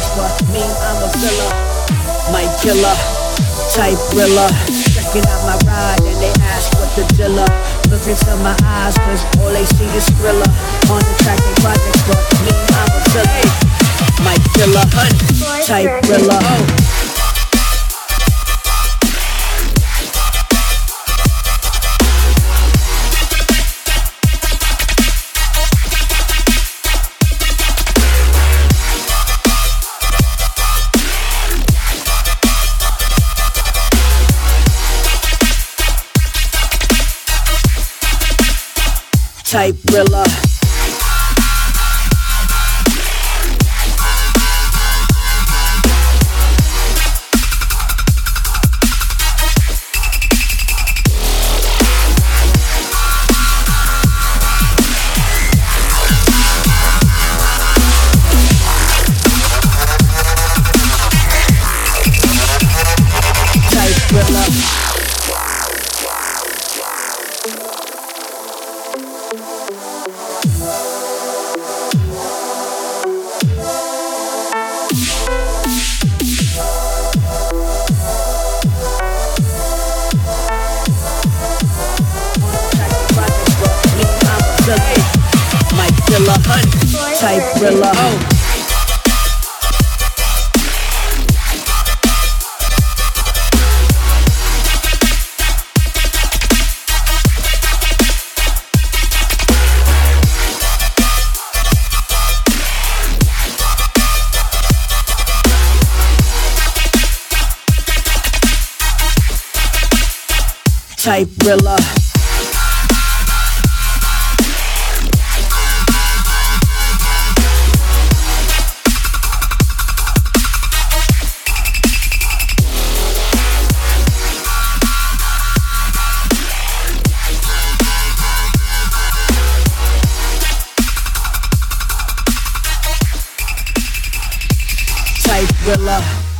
thriller. On the track, they projects, but me, I'm a filler. My killer, type thriller. Checking out my ride and they ask what the dealer. Look into my eyes, cause all they see is thriller. On the track, they projects, but me, I'm a filler. My killer, type thriller. Oh. Type thriller. Type thriller. Oh. Type thriller. Rilla.